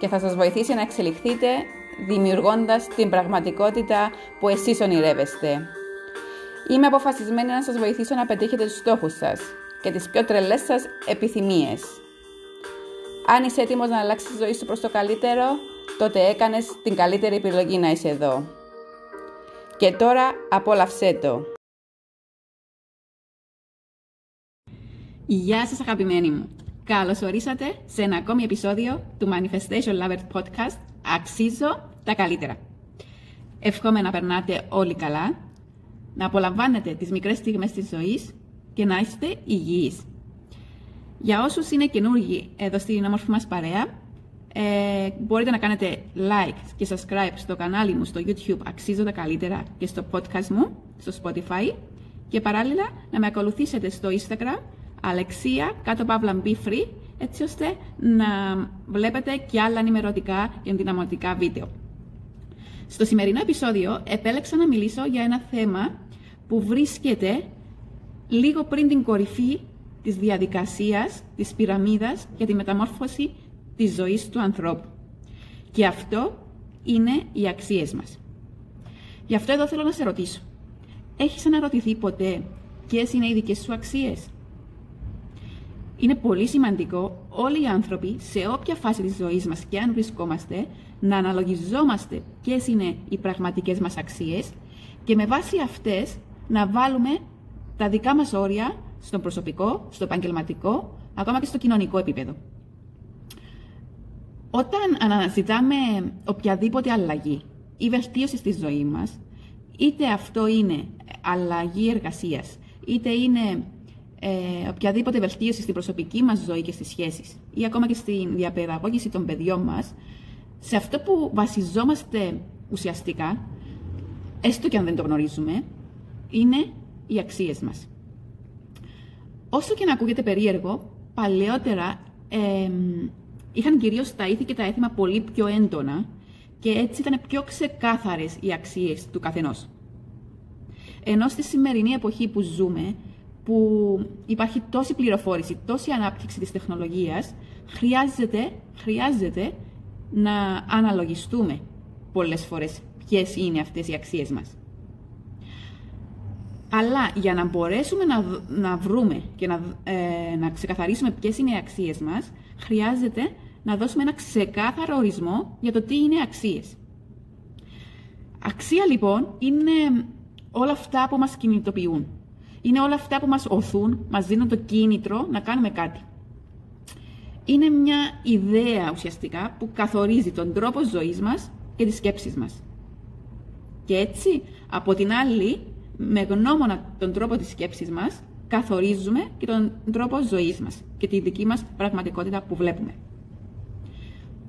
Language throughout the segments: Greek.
και θα σας βοηθήσει να εξελιχθείτε δημιουργώντας την πραγματικότητα που εσείς ονειρεύεστε. Είμαι αποφασισμένη να σας βοηθήσω να πετύχετε τους στόχους σας και τις πιο τρελές σας επιθυμίες. Αν είσαι έτοιμος να αλλάξεις τη ζωή σου προς το καλύτερο, τότε έκανες την καλύτερη επιλογή να είσαι εδώ. Και τώρα απόλαυσέ το. Γεια σας αγαπημένοι μου. Καλώς ορίσατε σε ένα ακόμη επεισόδιο του Manifestation Lover Podcast Αξίζω τα καλύτερα. Εύχομαι να περνάτε όλοι καλά, να απολαμβάνετε τις μικρές στιγμές της ζωής και να είστε υγιείς. Για όσους είναι καινούργοι εδώ στην όμορφη μας παρέα, ε, μπορείτε να κάνετε like και subscribe στο κανάλι μου στο YouTube Αξίζω τα καλύτερα και στο podcast μου στο Spotify και παράλληλα να με ακολουθήσετε στο Instagram Αλεξία κάτω παύλα be free έτσι ώστε να βλέπετε και άλλα ενημερωτικά και ενδυναμωτικά βίντεο. Στο σημερινό επεισόδιο επέλεξα να μιλήσω για ένα θέμα που βρίσκεται λίγο πριν την κορυφή της διαδικασίας, της πυραμίδας για τη μεταμόρφωση της ζωής του ανθρώπου. Και αυτό είναι οι αξίες μας. Γι' αυτό εδώ θέλω να σε ρωτήσω. Έχεις αναρωτηθεί ποτέ ποιες είναι οι δικές σου αξίες; Είναι πολύ σημαντικό όλοι οι άνθρωποι, σε όποια φάση της ζωής μας και αν βρισκόμαστε, να αναλογιζόμαστε ποιες είναι οι πραγματικές μας αξίες και με βάση αυτές να βάλουμε τα δικά μας όρια στο προσωπικό, στο επαγγελματικό, ακόμα και στο κοινωνικό επίπεδο. Όταν αναζητάμε οποιαδήποτε αλλαγή ή βελτίωση στη ζωή μας, είτε αυτό είναι αλλαγή εργασίας, είτε είναι ε, οποιαδήποτε βελτίωση στην προσωπική μας ζωή και στις σχέσεις ή ακόμα και στην διαπαιδαγώγηση των παιδιών μας, σε αυτό που βασιζόμαστε ουσιαστικά, έστω και αν δεν το γνωρίζουμε, είναι οι αξίες μας. Όσο και να ακούγεται περίεργο, παλαιότερα ε, είχαν κυρίως τα ήθη και τα έθιμα πολύ πιο έντονα και έτσι ήταν πιο ξεκάθαρες οι αξίες του καθενός. Ενώ στη σημερινή εποχή που ζούμε, που υπάρχει τόση πληροφόρηση, τόση ανάπτυξη της τεχνολογίας, χρειάζεται, χρειάζεται να αναλογιστούμε πολλές φορές ποιες είναι αυτές οι αξίες μας. Αλλά για να μπορέσουμε να, να βρούμε και να, ε, να ξεκαθαρίσουμε ποιες είναι οι αξίες μας, χρειάζεται να δώσουμε ένα ξεκάθαρο ορισμό για το τι είναι αξίες. Αξία λοιπόν είναι όλα αυτά που μας κινητοποιούν. Είναι όλα αυτά που μας οθούν, μας δίνουν το κίνητρο να κάνουμε κάτι. Είναι μια ιδέα ουσιαστικά που καθορίζει τον τρόπο ζωής μας και τις σκέψεις μας. Και έτσι, από την άλλη, με γνώμονα τον τρόπο της σκέψης μας, καθορίζουμε και τον τρόπο ζωής μας και τη δική μας πραγματικότητα που βλέπουμε.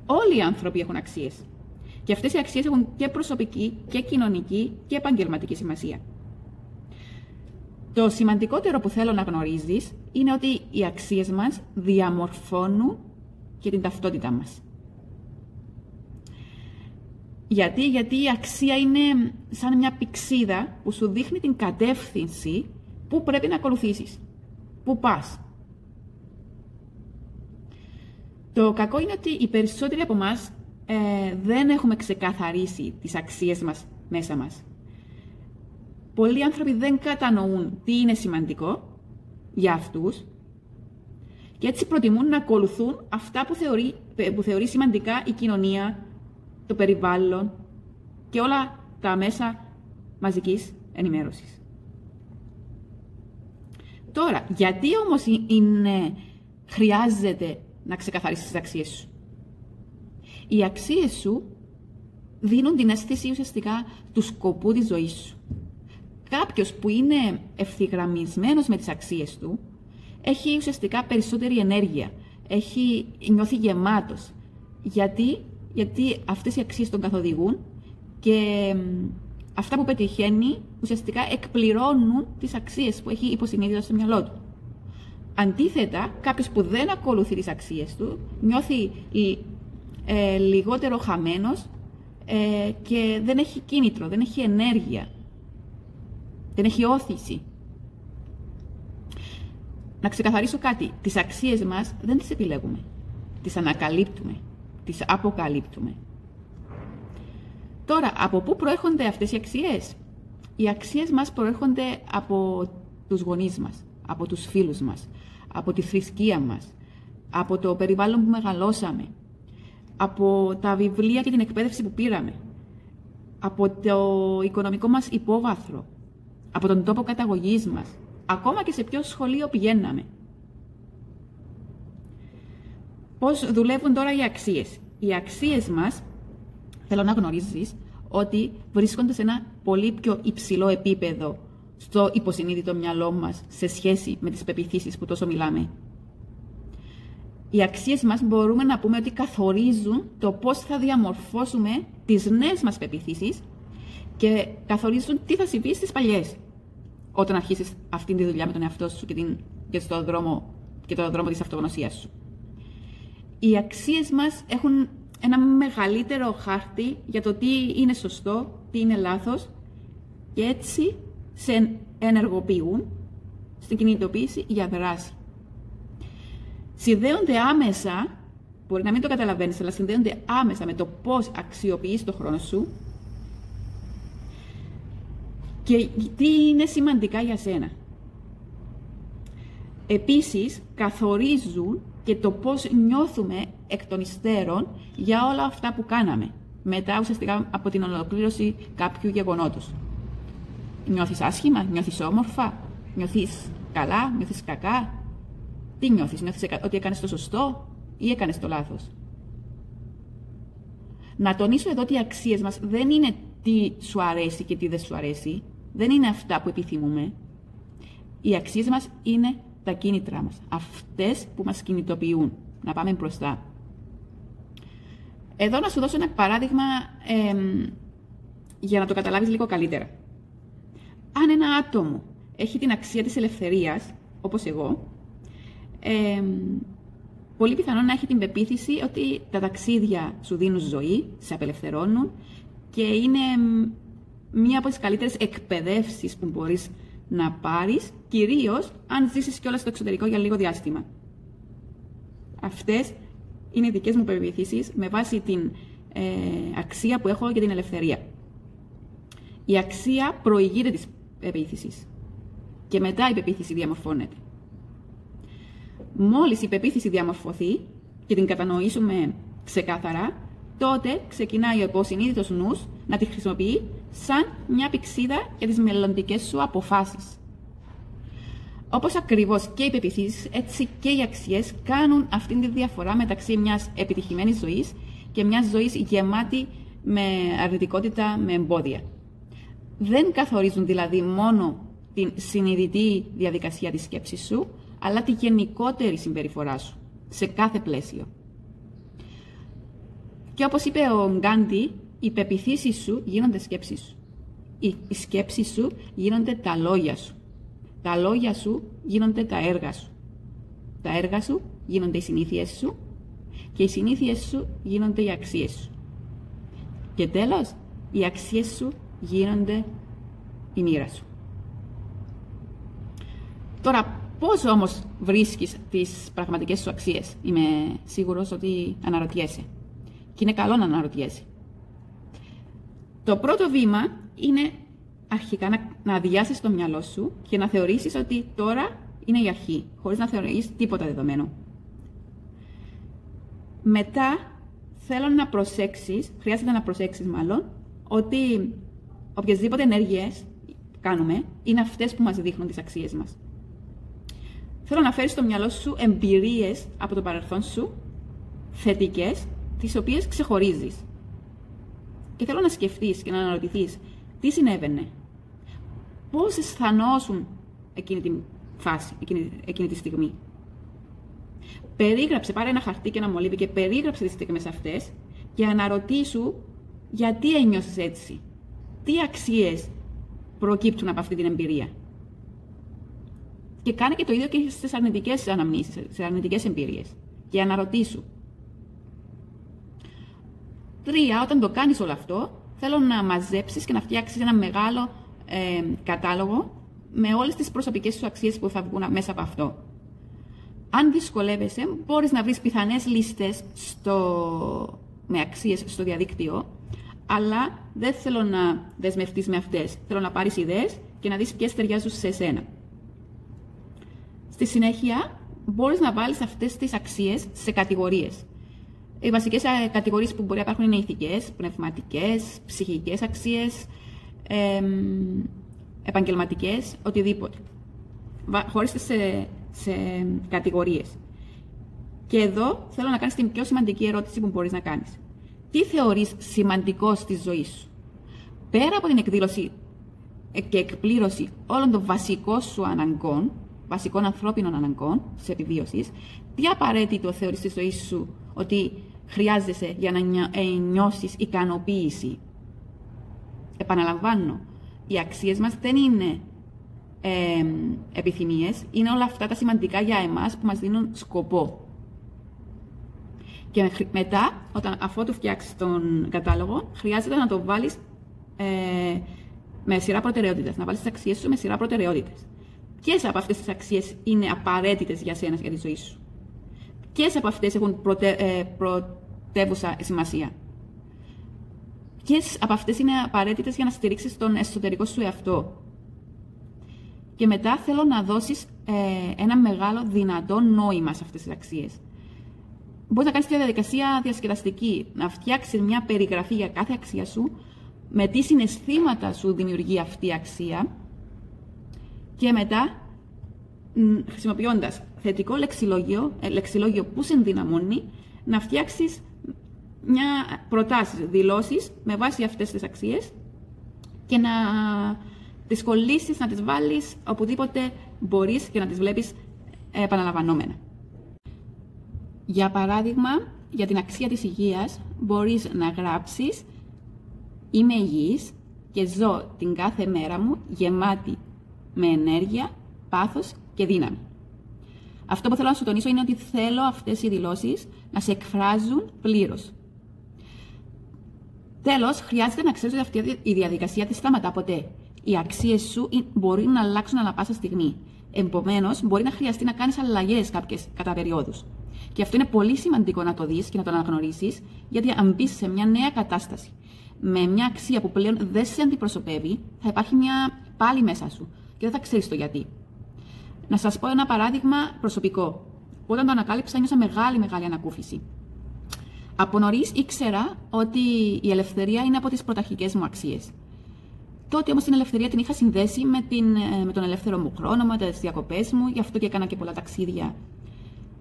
Όλοι οι άνθρωποι έχουν αξίες. Και αυτές οι αξίες έχουν και προσωπική και κοινωνική και επαγγελματική σημασία. Το σημαντικότερο που θέλω να γνωρίζεις είναι ότι οι αξίες μας διαμορφώνουν και την ταυτότητά μας. Γιατί, γιατί η αξία είναι σαν μια πηξίδα που σου δείχνει την κατεύθυνση που πρέπει να ακολουθήσεις. Πού πας. Το κακό είναι ότι οι περισσότεροι από εμάς δεν έχουμε ξεκαθαρίσει τις αξίες μας μέσα μας πολλοί άνθρωποι δεν κατανοούν τι είναι σημαντικό για αυτούς και έτσι προτιμούν να ακολουθούν αυτά που θεωρεί, που θεωρεί σημαντικά η κοινωνία, το περιβάλλον και όλα τα μέσα μαζικής ενημέρωσης. Τώρα, γιατί όμως είναι, χρειάζεται να ξεκαθαρίσεις τις αξίες σου; Οι αξίες σου δίνουν την αίσθηση ουσιαστικά του σκοπού της ζωής σου. Κάποιος που είναι ευθυγραμμισμένος με τις αξίες του, έχει ουσιαστικά περισσότερη ενέργεια, έχει νιώθει γεμάτος, γιατί; Γιατί αυτές οι αξίες τον καθοδηγούν και αυτά που πετυχαίνει ουσιαστικά εκπληρώνουν τις αξίες που έχει υποσυνείδητα στο μυαλό του. Αντίθετα, κάποιος που δεν ακολουθεί τις αξίες του νιώθει ε, λιγότερο χαμένος ε, και δεν έχει κίνητρο, δεν έχει ενέργεια, δεν έχει όθηση. Να ξεκαθαρίσω κάτι, τις αξίες μας δεν τις επιλέγουμε, τις ανακαλύπτουμε, τις αποκαλύπτουμε. Τώρα, από πού προέρχονται αυτές οι αξίες; Οι αξίες μας προέρχονται από τους γονείς μας, από τους φίλους μας, από τη θρησκεία μας, από το περιβάλλον που μεγαλώσαμε, από τα βιβλία και την εκπαίδευση που πήραμε, από το οικονομικό μας υπόβαθρο, από τον τόπο καταγωγής μας, ακόμα και σε ποιο σχολείο πηγαίναμε. Πώς δουλεύουν τώρα οι αξίες. Οι αξίες μας, θέλω να γνωρίζεις, ότι βρίσκονται σε ένα πολύ πιο υψηλό επίπεδο στο υποσυνείδητο μυαλό μας σε σχέση με τις πεπιθήσεις που τόσο μιλάμε. Οι αξίες μας μπορούμε να πούμε ότι καθορίζουν το πώς θα διαμορφώσουμε τις νέες μας πεπιθήσεις και καθορίζουν τι θα συμβεί στις παλιές όταν αρχίσεις αυτή τη δουλειά με τον εαυτό σου και, την, και, στο δρόμο, και το δρόμο της αυτογνωσίας σου. Οι αξίες μας έχουν ένα μεγαλύτερο χάρτη για το τι είναι σωστό, τι είναι λάθος και έτσι σε ενεργοποιούν στην κινητοποίηση για δράση. Συνδέονται άμεσα, μπορεί να μην το καταλαβαίνεις, αλλά συνδέονται άμεσα με το πώς αξιοποιείς το χρόνο σου και τι είναι σημαντικά για σένα; Επίσης, καθορίζουν και το πώς νιώθουμε εκ των υστέρων για όλα αυτά που κάναμε, μετά ουσιαστικά από την ολοκλήρωση κάποιου γεγονότος. Νιώθεις άσχημα, νιώθεις όμορφα, νιώθεις καλά, νιώθεις κακά. Τι νιώθεις, νιώθεις ότι έκανες το σωστό ή έκανες το λάθος; Να τονίσω εδώ ότι οι αξίες μας δεν είναι τι σου αρέσει και τι δεν σου αρέσει. Δεν είναι αυτά που επιθυμούμε. Οι αξίες μας είναι τα κίνητρά μας. Αυτές που μας κινητοποιούν να πάμε μπροστά. Εδώ να σου δώσω ένα παράδειγμα για να το καταλάβεις λίγο καλύτερα. Αν ένα άτομο έχει την αξία της ελευθερίας, όπως εγώ, πολύ πιθανό να έχει την πεποίθηση ότι τα ταξίδια σου δίνουν ζωή, σε απελευθερώνουν και είναι μία από τις καλύτερες εκπαιδεύσεις που μπορείς να πάρεις, κυρίως αν ζήσεις κιόλας στο εξωτερικό για λίγο διάστημα. Αυτές είναι οι δικές μου πεποίθησεις με βάση την ε, αξία που έχω για την ελευθερία. Η αξία προηγείται της πεποίθησης και μετά η πεποίθηση διαμορφώνεται. Μόλις η πεποίθηση διαμορφωθεί και την κατανοήσουμε ξεκάθαρα, τότε ξεκινάει ο υποσυνείδητος νους να τη χρησιμοποιεί σαν μια πηξίδα για τις μελλοντικές σου αποφάσεις. Όπως ακριβώς και οι πεπιθήσεις, έτσι και οι αξίες κάνουν αυτήν τη διαφορά μεταξύ μιας επιτυχημένης ζωής και μιας ζωής γεμάτη με αρνητικότητα, με εμπόδια. Δεν καθορίζουν δηλαδή μόνο την συνειδητή διαδικασία της σκέψης σου, αλλά τη γενικότερη συμπεριφορά σου, σε κάθε πλαίσιο. Και όπως είπε ο Γκάντι, οι πεπιθήσεις σου γίνονται σκέψεις σου. Οι σκέψεις σου γίνονται τα λόγια σου. Τα λόγια σου γίνονται τα έργα σου. Τα έργα σου γίνονται οι συνήθειες σου και οι συνήθειες σου γίνονται οι αξίες σου. Και τέλος, οι αξίες σου γίνονται η μοίρα σου. Τώρα, πώς όμως βρίσκεις τις πραγματικές σου αξίες; Είμαι σίγουρος ότι αναρωτιέσαι. Και είναι καλό να αναρωτιέσαι. Το πρώτο βήμα είναι αρχικά να, να αδειάσεις το μυαλό σου και να θεωρήσεις ότι τώρα είναι η αρχή, χωρίς να θεωρείς τίποτα δεδομένο. Μετά θέλω να προσέξεις, χρειάζεται να προσέξεις μάλλον, ότι οποιασδήποτε ενέργειες κάνουμε είναι αυτές που μας δείχνουν τις αξίες μας. Θέλω να φέρεις στο μυαλό σου εμπειρίες από το παρελθόν σου, θετικές, τις οποίες ξεχωρίζεις. Και θέλω να σκεφτείς και να αναρωτηθείς τι συνέβαινε, πώς αισθανόσουν εκείνη τη φάση, εκείνη, εκείνη τη στιγμή; Περίγραψε, πάρε ένα χαρτί και ένα μολύβι και περίγραψε τις στιγμές αυτές και αναρωτήσου γιατί ένιωσες έτσι. Τι αξίες προκύπτουν από αυτή την εμπειρία; Και κάνε και το ίδιο και στις αρνητικές αναμνήσεις, στι αρνητικές εμπειρίες. Και αναρωτήσου. Τρία, όταν το κάνεις όλο αυτό, θέλω να μαζέψεις και να φτιάξεις ένα μεγάλο ε, κατάλογο με όλες τις προσωπικές σου αξίες που θα βγουν μέσα από αυτό. Αν δυσκολεύεσαι, μπορείς να βρεις πιθανές λίστες στο... με αξίες στο διαδίκτυο, αλλά δεν θέλω να δεσμευτείς με αυτές. Θέλω να πάρεις ιδέες και να δεις ποιες ταιριάζουν σε εσένα. Στη συνέχεια, μπορείς να βάλεις αυτές τις αξίες σε κατηγορίες. Οι βασικές κατηγορίες που μπορεί να υπάρχουν είναι ηθικές, πνευματικές, ψυχικές αξίες, ε, επαγγελματικές, οτιδήποτε. Χωρίστε σε, σε κατηγορίες. Και εδώ θέλω να κάνεις την πιο σημαντική ερώτηση που μπορείς να κάνεις. Τι θεωρείς σημαντικό στη ζωή σου; Πέρα από την εκδήλωση και εκπλήρωση όλων των βασικών σου αναγκών, βασικών ανθρώπινων αναγκών τη επιβίωσης, τι απαραίτητο θεωρείς στη ζωή σου ότι χρειάζεσαι για να ε, νιώσεις ικανοποίηση. Επαναλαμβάνω, οι αξίες μας δεν είναι ε, επιθυμίες, είναι όλα αυτά τα σημαντικά για εμάς που μας δίνουν σκοπό. Και μετά, όταν, αφού του φτιάξεις τον κατάλογο, χρειάζεται να το βάλεις ε, με σειρά προτεραιότητες, να βάλεις τις αξίες σου με σειρά προτεραιότητες. Ποιες από αυτές τις αξίες είναι απαραίτητες για σένα, για τη ζωή σου; Ποιες από αυτές έχουν προτε, ε, πρωτεύουσα σημασία; Ποιες από αυτές είναι απαραίτητες για να στηρίξεις τον εσωτερικό σου εαυτό; Και μετά θέλω να δώσεις ε, ένα μεγάλο δυνατό νόημα σε αυτές τις αξίες. Μπορείς να κάνεις τη διαδικασία διασκεδαστική, να φτιάξεις μια περιγραφή για κάθε αξία σου, με τι συναισθήματα σου δημιουργεί αυτή η αξία και μετά χρησιμοποιώντας θετικό λεξιλόγιο, ε, λεξιλόγιο που σε ενδυναμώνει, να φτιάξεις μια προτάσεις, δηλώσεις με βάση αυτές τις αξίες και να τις κολλήσεις, να τις βάλεις οπουδήποτε μπορείς και να τις βλέπεις επαναλαμβανόμενα. Για παράδειγμα, για την αξία της υγείας μπορείς να γράψεις «Είμαι υγιής και ζω την κάθε μέρα μου γεμάτη με ενέργεια, πάθος και δύναμη». Αυτό που θέλω να σου τονίσω είναι ότι θέλω αυτές οι δηλώσεις να σε εκφράζουν πλήρως. Τέλος, χρειάζεται να ξέρεις ότι αυτή η διαδικασία δεν σταματά ποτέ. Οι αξίες σου μπορεί να αλλάξουν ανά πάσα στιγμή. Επομένως, μπορεί να χρειαστεί να κάνεις αλλαγές κάποιες κατά περιόδους. Και αυτό είναι πολύ σημαντικό να το δεις και να το αναγνωρίσεις, γιατί αν μπεις σε μια νέα κατάσταση με μια αξία που πλέον δεν σε αντιπροσωπεύει, θα υπάρχει μια πάλι μέσα σου και δεν θα ξέρεις το γιατί. Να σας πω ένα παράδειγμα προσωπικό. Όταν το ανακάλυψα, ένιωσα μεγάλη, μεγάλη ανακούφιση. Από νωρίς ήξερα ότι η ελευθερία είναι από τις πρωταρχικές μου αξίες. Τότε όμως την ελευθερία την είχα συνδέσει με, την, ε, με τον ελεύθερο μου χρόνο, με τις διακοπές μου, γι' αυτό και έκανα και πολλά ταξίδια.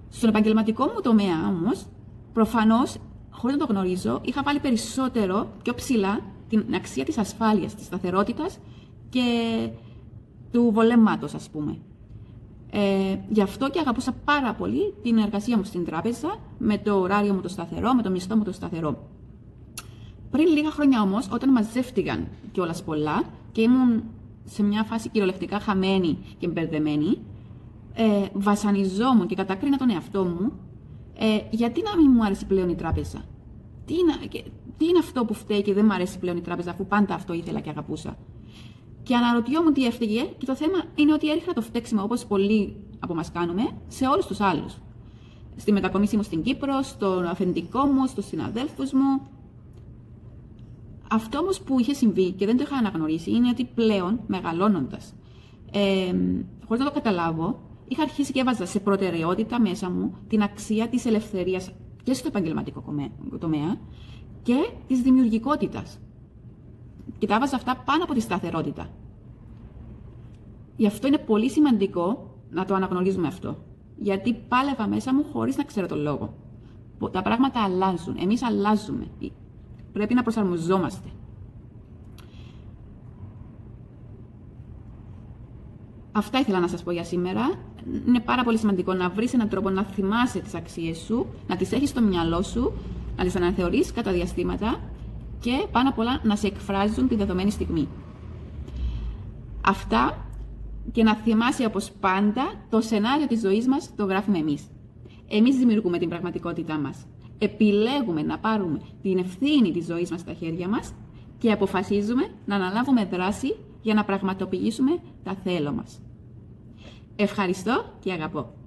Στον επαγγελματικό μου τομέα όμως, προφανώς, χωρίς να το γνωρίζω, είχα βάλει περισσότερο, πιο ψηλά, την αξία της ασφάλειας, της σταθερότητας και του βολέματο, ας πούμε. Ε, γι' αυτό και αγαπούσα πάρα πολύ την εργασία μου στην τράπεζα, με το ωράριο μου το σταθερό, με το μισθό μου το σταθερό. Πριν λίγα χρόνια όμως, όταν μαζεύτηκαν κιόλας πολλά και ήμουν σε μια φάση κυριολεκτικά χαμένη και μπερδεμένη, ε, βασανιζόμουν και κατάκρινα τον εαυτό μου, ε, γιατί να μην μου άρεσε πλέον η τράπεζα; Τι είναι, τι είναι αυτό που φταίει και δεν μου αρέσει πλέον η τράπεζα, αφού πάντα αυτό ήθελα και αγαπούσα; Και αναρωτιόμουν τι έφταιγε, και το θέμα είναι ότι έριχνα το φταίξιμο, όπως πολλοί από εμάς κάνουμε, σε όλους τους άλλους. Στη μετακομίση μου στην Κύπρο, στον αφεντικό μου, στους συναδέλφους μου. Αυτό όμως που είχε συμβεί και δεν το είχα αναγνωρίσει είναι ότι πλέον μεγαλώνοντας, ε, χωρίς να το καταλάβω, είχα αρχίσει και έβαζα σε προτεραιότητα μέσα μου την αξία της ελευθερίας και στο επαγγελματικό τομέα και της δημιουργικότητας. Και τα έβαζα αυτά πάνω από τη σταθερότητα. Γι' αυτό είναι πολύ σημαντικό να το αναγνωρίζουμε αυτό. Γιατί πάλευα μέσα μου χωρίς να ξέρω τον λόγο. Τα πράγματα αλλάζουν. Εμείς αλλάζουμε. Πρέπει να προσαρμοζόμαστε. Αυτά ήθελα να σας πω για σήμερα. Είναι πάρα πολύ σημαντικό να βρεις έναν τρόπο να θυμάσαι τις αξίες σου, να τις έχεις στο μυαλό σου, να τις αναθεωρείς κατά διαστήματα και πάνω απ' όλα να σε εκφράζουν τη δεδομένη στιγμή. Αυτά και να θυμάσαι όπως πάντα το σενάριο της ζωής μας το γράφουμε εμείς. Εμείς δημιουργούμε την πραγματικότητά μας. Επιλέγουμε να πάρουμε την ευθύνη της ζωής μας στα χέρια μας και αποφασίζουμε να αναλάβουμε δράση για να πραγματοποιήσουμε τα θέλω μας. Ευχαριστώ και αγαπώ.